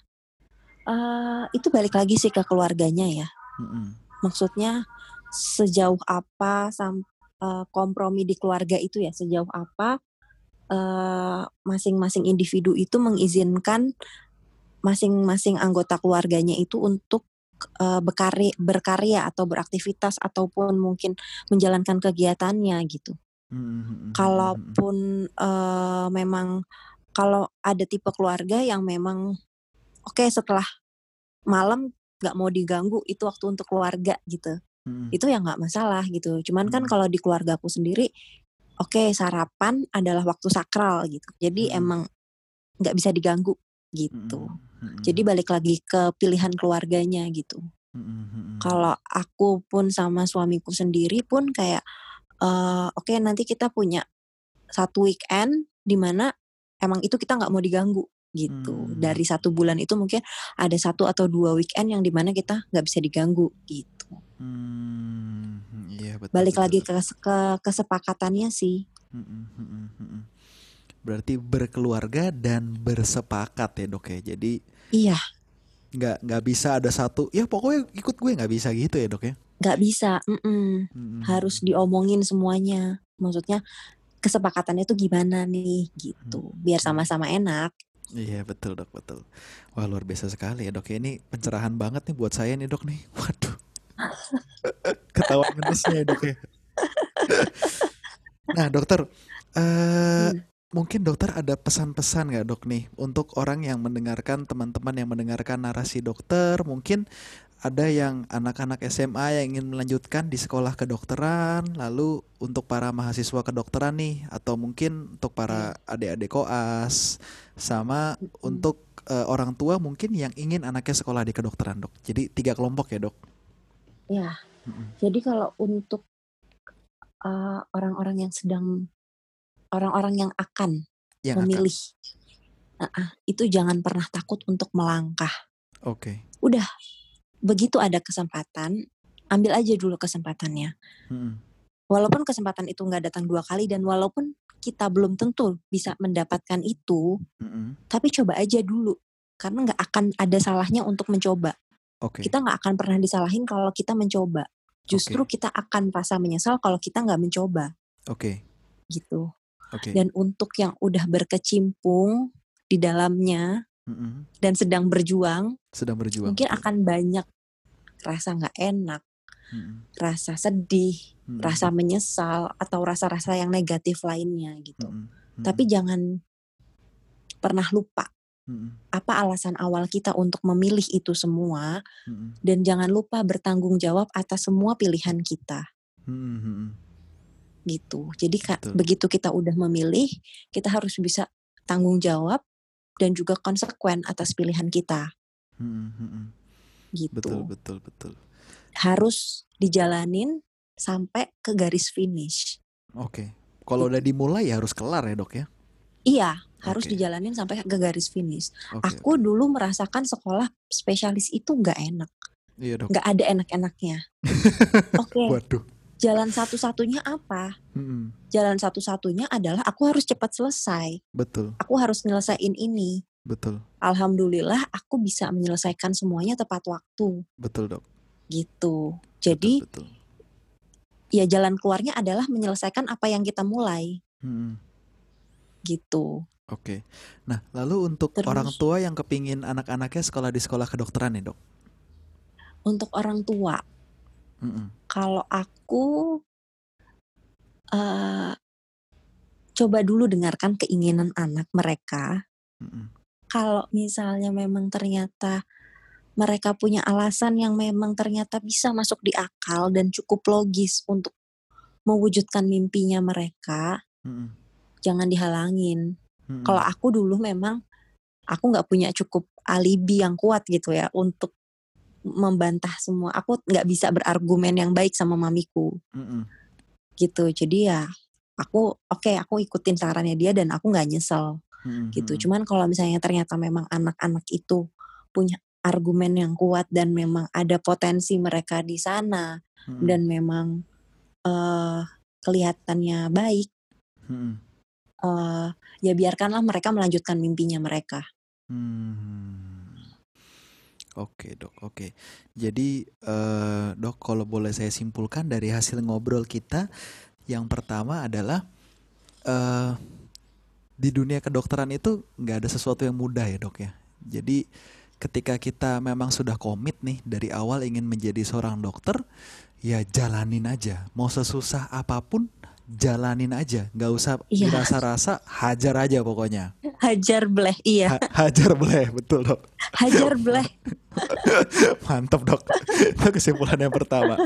B: uh, itu balik lagi sih ke keluarganya ya mm-hmm. maksudnya sejauh apa sam uh, kompromi di keluarga itu ya sejauh apa uh, masing-masing individu itu mengizinkan masing-masing anggota keluarganya itu untuk uh, berkarya, berkarya atau beraktivitas ataupun mungkin menjalankan kegiatannya gitu. Mm-hmm. Kalaupun uh, memang kalau ada tipe keluarga yang memang oke okay, setelah malam nggak mau diganggu itu waktu untuk keluarga gitu, mm-hmm. itu ya nggak masalah gitu. Cuman mm-hmm. kan kalau di keluarga aku sendiri, oke okay, sarapan adalah waktu sakral gitu. Jadi mm-hmm. emang nggak bisa diganggu gitu. Mm-hmm jadi balik lagi ke pilihan keluarganya gitu kalau aku pun sama suamiku sendiri pun kayak uh, oke okay, nanti kita punya satu weekend di mana emang itu kita nggak mau diganggu gitu hmm. dari satu bulan itu mungkin ada satu atau dua weekend yang di mana kita nggak bisa diganggu gitu hmm. iya, betul, balik betul, lagi ke, ke kesepakatannya sih hmm, hmm,
A: hmm, hmm. Berarti berkeluarga dan bersepakat ya dok ya. Jadi
B: iya
A: nggak nggak bisa ada satu ya pokoknya ikut gue nggak bisa gitu ya dok ya.
B: Nggak bisa, mm -mm. Hmm. harus diomongin semuanya. Maksudnya kesepakatannya tuh gimana nih gitu, biar sama-sama enak.
A: Iya betul dok betul. Wah luar biasa sekali ya dok. Ya, ini pencerahan banget nih buat saya nih dok nih. *laughs* Waduh. *laughs* Ketawa manisnya ya dok ya. *laughs* nah dokter, uh, hmm mungkin dokter ada pesan-pesan nggak dok nih untuk orang yang mendengarkan teman-teman yang mendengarkan narasi dokter mungkin ada yang anak-anak SMA yang ingin melanjutkan di sekolah kedokteran lalu untuk para mahasiswa kedokteran nih atau mungkin untuk para iya. adik-adik koas sama hmm. untuk uh, orang tua mungkin yang ingin anaknya sekolah di kedokteran dok jadi tiga kelompok ya dok
B: ya hmm. jadi kalau untuk uh, orang-orang uh, yang sedang orang-orang yang akan yang memilih. Akan. Uh, itu jangan pernah takut untuk melangkah.
A: Oke. Okay.
B: Udah, begitu ada kesempatan, ambil aja dulu kesempatannya. Hmm. Walaupun kesempatan itu nggak datang dua kali dan walaupun kita belum tentu bisa mendapatkan itu, hmm. tapi coba aja dulu karena nggak akan ada salahnya untuk mencoba. Okay. Kita nggak akan pernah disalahin kalau kita mencoba. Justru okay. kita akan rasa menyesal kalau kita nggak mencoba.
A: Oke.
B: Okay. Gitu. Okay. Dan untuk yang udah berkecimpung di dalamnya mm-hmm. dan sedang berjuang,
A: sedang berjuang,
B: mungkin akan banyak rasa nggak enak, mm-hmm. rasa sedih, mm-hmm. rasa menyesal atau rasa-rasa yang negatif lainnya gitu. Mm-hmm. Tapi jangan pernah lupa hmm apa alasan awal kita untuk memilih itu semua, hmm dan jangan lupa bertanggung jawab atas semua pilihan kita. Gitu. Jadi kak, begitu kita udah memilih, kita harus bisa tanggung jawab dan juga konsekuen atas pilihan kita. Hmm, hmm, hmm. Gitu.
A: Betul, betul, betul.
B: Harus dijalanin sampai ke garis finish.
A: Oke. Kalau gitu. udah dimulai ya harus kelar ya dok ya?
B: Iya, harus okay. dijalanin sampai ke garis finish. Okay, Aku okay. dulu merasakan sekolah spesialis itu nggak enak. Iya dok. Nggak ada enak-enaknya. *laughs* Oke. Okay. Waduh jalan satu-satunya apa? Hmm. Jalan satu-satunya adalah aku harus cepat selesai.
A: Betul.
B: Aku harus nyelesain ini.
A: Betul.
B: Alhamdulillah aku bisa menyelesaikan semuanya tepat waktu.
A: Betul dok.
B: Gitu. Jadi betul, betul. ya jalan keluarnya adalah menyelesaikan apa yang kita mulai. Hmm. Gitu.
A: Oke. Nah lalu untuk Terus, orang tua yang kepingin anak-anaknya sekolah di sekolah kedokteran nih dok?
B: Untuk orang tua Mm-mm. Kalau aku uh, coba dulu dengarkan keinginan anak mereka. Mm-mm. Kalau misalnya memang ternyata mereka punya alasan yang memang ternyata bisa masuk di akal dan cukup logis untuk mewujudkan mimpinya mereka, mm-mm. jangan dihalangin. Mm-mm. Kalau aku dulu memang aku nggak punya cukup alibi yang kuat gitu ya untuk membantah semua. Aku nggak bisa berargumen yang baik sama mamiku. Mm-hmm. Gitu. Jadi ya aku oke okay, aku ikutin sarannya dia dan aku nggak nyesel. Mm-hmm. Gitu. Cuman kalau misalnya ternyata memang anak-anak itu punya argumen yang kuat dan memang ada potensi mereka di sana mm-hmm. dan memang uh, kelihatannya baik. Mm-hmm. Uh, ya biarkanlah mereka melanjutkan mimpinya mereka. Hmm.
A: Oke dok, oke. Jadi uh, dok, kalau boleh saya simpulkan dari hasil ngobrol kita, yang pertama adalah uh, di dunia kedokteran itu nggak ada sesuatu yang mudah ya dok ya. Jadi ketika kita memang sudah komit nih dari awal ingin menjadi seorang dokter, ya jalanin aja. Mau sesusah apa pun, jalanin aja, nggak usah iya. rasa-rasa, hajar aja pokoknya.
B: Hajar bleh, iya.
A: Ha hajar bleh, betul dok.
B: Hajar bleh. *laughs*
A: Mantap dok. Itu kesimpulan yang pertama.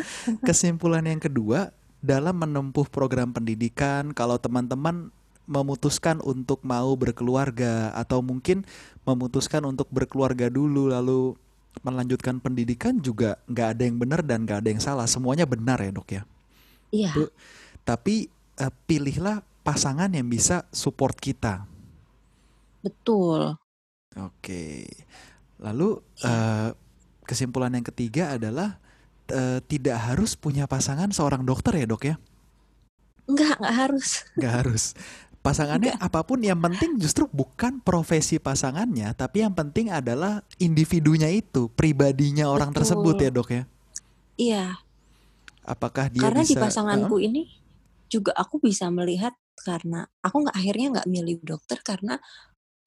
A: Kesimpulan yang kedua, dalam menempuh program pendidikan, kalau teman-teman memutuskan untuk mau berkeluarga atau mungkin memutuskan untuk berkeluarga dulu lalu melanjutkan pendidikan juga nggak ada yang benar dan nggak ada yang salah semuanya benar ya dok ya
B: iya
A: tapi uh, pilihlah pasangan yang bisa support kita
B: betul
A: oke lalu uh, kesimpulan yang ketiga adalah uh, tidak harus punya pasangan seorang dokter ya dok ya
B: Enggak, enggak harus.
A: Enggak harus. Pasangannya enggak. apa pun yang penting justru bukan profesi pasangannya, tapi yang penting adalah individunya itu, pribadinya orang Betul. tersebut ya, Dok ya.
B: Iya.
A: Apakah dia
B: Karena
A: bisa,
B: di pasanganku uh, ini juga aku bisa melihat karena aku nggak akhirnya nggak milih dokter karena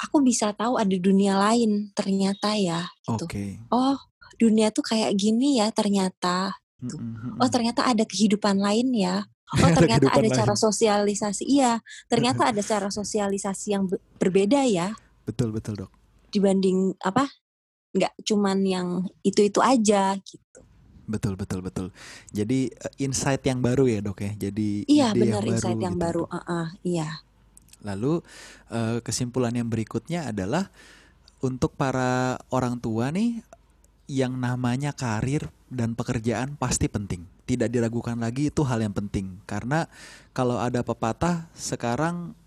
B: aku bisa tahu ada dunia lain ternyata ya gitu. Okay. Oh, dunia tuh kayak gini ya ternyata. Gitu. Mm -hmm. Oh, ternyata ada kehidupan lain ya. Oh *laughs* ternyata ada lain. cara sosialisasi. Iya, ternyata ada cara sosialisasi yang berbeda ya.
A: Betul betul dok.
B: Dibanding apa? Nggak cuman yang itu itu aja gitu.
A: Betul betul betul. Jadi uh, insight yang baru ya dok ya. Jadi
B: iya benar insight baru, yang gitu. baru. Uh -uh, iya.
A: Lalu uh, kesimpulan yang berikutnya adalah untuk para orang tua nih yang namanya karir dan pekerjaan pasti penting. Tidak diragukan lagi itu hal yang penting karena kalau ada pepatah sekarang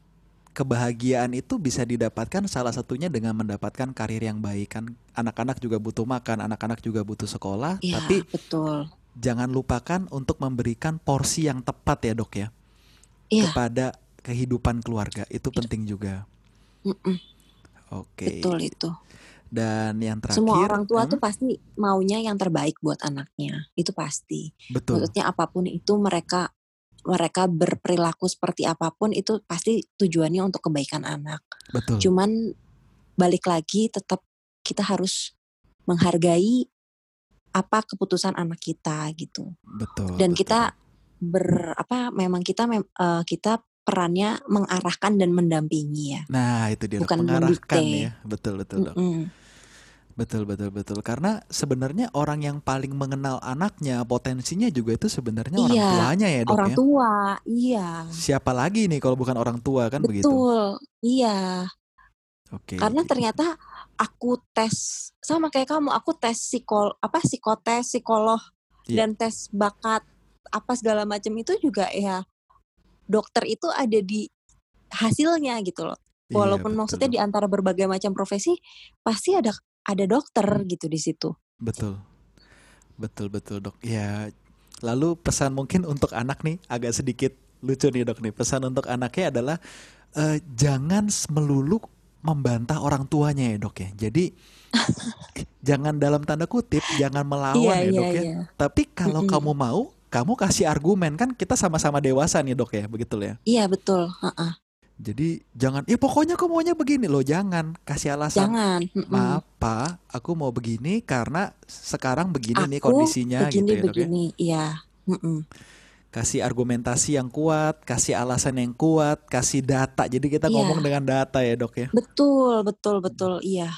A: kebahagiaan itu bisa didapatkan salah satunya dengan mendapatkan karir yang baik kan. Anak-anak juga butuh makan, anak-anak juga butuh sekolah,
B: ya,
A: tapi
B: betul.
A: Jangan lupakan untuk memberikan porsi yang tepat ya, Dok ya. ya. Kepada kehidupan keluarga itu penting juga.
B: Mm -mm.
A: Oke.
B: Betul itu.
A: Dan yang terakhir,
B: semua orang tua hmm? tuh pasti maunya yang terbaik buat anaknya, itu pasti.
A: Betul.
B: Maksudnya apa pun itu mereka mereka berperilaku seperti apa pun itu pasti tujuannya untuk kebaikan anak.
A: Betul.
B: Cuman balik lagi tetap kita harus menghargai apa keputusan anak kita gitu.
A: Betul.
B: Dan
A: betul.
B: kita ber apa memang kita mem, uh, kita perannya mengarahkan dan mendampingi ya.
A: Nah, itu dia
B: Bukan
A: mengarahkan
B: mendikte.
A: ya. Betul betul. Mm -mm. Betul betul betul karena sebenarnya orang yang paling mengenal anaknya potensinya juga itu sebenarnya
B: iya,
A: orang tuanya ya dok
B: orang
A: ya.
B: tua iya.
A: Siapa lagi nih kalau bukan orang tua kan
B: betul,
A: begitu?
B: Betul iya.
A: Oke.
B: Karena ternyata aku tes sama kayak kamu aku tes psikol apa psikotes psikolog yeah. dan tes bakat apa segala macam itu juga ya dokter itu ada di hasilnya gitu loh. Iya, Walaupun iya, maksudnya di antara berbagai macam profesi pasti ada ada dokter gitu di situ.
A: Betul. Betul betul, Dok. Ya, lalu pesan mungkin untuk anak nih agak sedikit lucu nih, Dok nih. Pesan untuk anaknya adalah uh, jangan melulu membantah orang tuanya ya, Dok ya. Jadi *laughs* jangan dalam tanda kutip jangan melawan iya, ya, Dok iya, ya. Iya. Tapi kalau mm -hmm. kamu mau kamu kasih argumen kan kita sama-sama dewasa nih dok ya begitu ya
B: iya betul uh -uh.
A: Jadi jangan ya pokoknya kamu maunya begini loh jangan kasih alasan
B: jangan
A: maaf pak aku mau begini karena sekarang begini aku nih kondisinya
B: begini,
A: gitu ya
B: dok begini,
A: ya
B: iya
A: kasih argumentasi yang kuat kasih alasan yang kuat kasih data jadi kita iya. ngomong dengan data ya dok ya
B: betul betul betul iya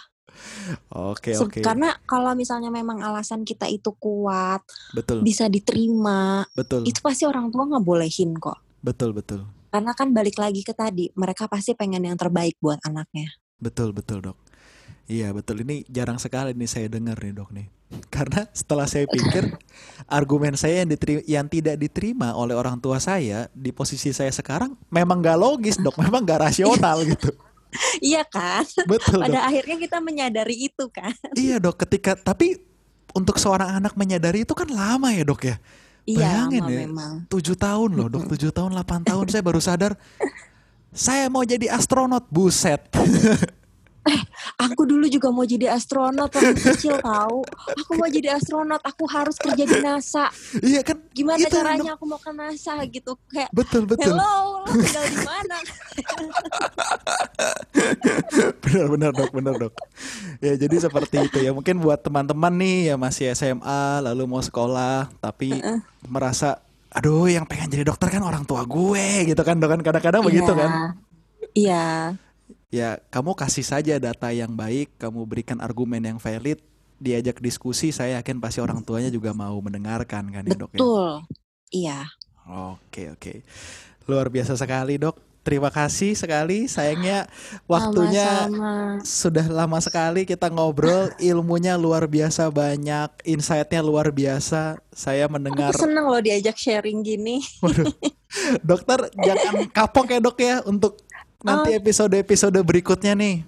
A: Oke okay, oke. Okay.
B: Karena kalau misalnya memang alasan kita itu kuat,
A: betul.
B: bisa diterima,
A: betul.
B: Itu pasti orang tua nggak bolehin kok.
A: Betul betul.
B: Karena kan balik lagi ke tadi, mereka pasti pengen yang terbaik buat anaknya.
A: Betul betul dok. Iya betul ini jarang sekali nih saya dengar nih dok nih. *laughs* Karena setelah saya pikir argumen saya yang diterima, yang tidak diterima oleh orang tua saya di posisi saya sekarang memang gak logis dok, memang gak rasional *laughs* gitu
B: iya kan?
A: Betul.
B: Pada
A: dok.
B: akhirnya kita menyadari itu kan.
A: Iya dok, ketika tapi untuk seorang anak menyadari itu kan lama ya dok ya.
B: Iya,
A: Bayangin
B: lama
A: ya,
B: memang.
A: tujuh tahun loh dok, *laughs* tujuh tahun, delapan tahun saya baru sadar saya mau jadi astronot, buset. *laughs*
B: Eh, aku dulu juga mau jadi astronot waktu kecil tahu. Aku mau jadi astronot, aku harus kerja di NASA.
A: Iya kan?
B: Gimana itu caranya aku mau ke NASA gitu kayak
A: Betul, betul.
B: Hello, lo tinggal di mana? *laughs*
A: Benar-benar dok, benar dok. Ya jadi seperti itu ya. Mungkin buat teman-teman nih ya masih SMA lalu mau sekolah tapi uh -uh. merasa aduh yang pengen jadi dokter kan orang tua gue gitu kan dok kan kadang-kadang yeah. begitu kan?
B: Iya
A: ya kamu kasih saja data yang baik, kamu berikan argumen yang valid, diajak diskusi, saya yakin pasti orang tuanya juga mau mendengarkan kan ya dok
B: ya. Betul, iya.
A: Oke oke, luar biasa sekali dok. terima kasih sekali. Sayangnya waktunya Sama-sama. sudah lama sekali kita ngobrol. *laughs* Ilmunya luar biasa banyak, insightnya luar biasa. Saya mendengar.
B: Aku seneng loh diajak sharing gini.
A: Waduh. *laughs* Dokter jangan kapok ya dok ya untuk nanti oh. episode-episode berikutnya nih.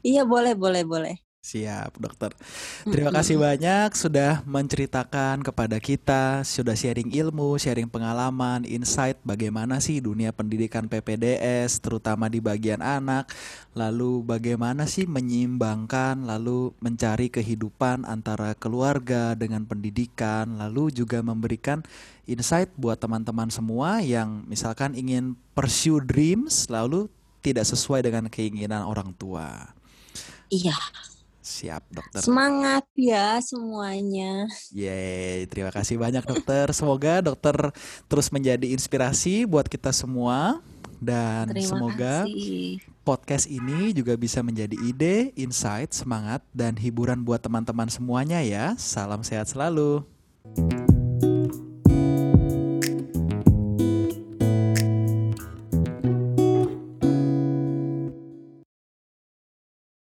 B: Iya boleh boleh boleh.
A: Siap, dokter. Terima kasih banyak sudah menceritakan kepada kita, sudah sharing ilmu, sharing pengalaman, insight bagaimana sih dunia pendidikan PPDS, terutama di bagian anak, lalu bagaimana sih menyeimbangkan, lalu mencari kehidupan antara keluarga dengan pendidikan, lalu juga memberikan insight buat teman-teman semua yang misalkan ingin pursue dreams, lalu tidak sesuai dengan keinginan orang tua.
B: Iya.
A: Siap, dokter.
B: Semangat ya semuanya.
A: Yeay, terima kasih banyak dokter. Semoga dokter terus menjadi inspirasi buat kita semua dan terima semoga kasih. podcast ini juga bisa menjadi ide, insight, semangat dan hiburan buat teman-teman semuanya ya. Salam sehat selalu.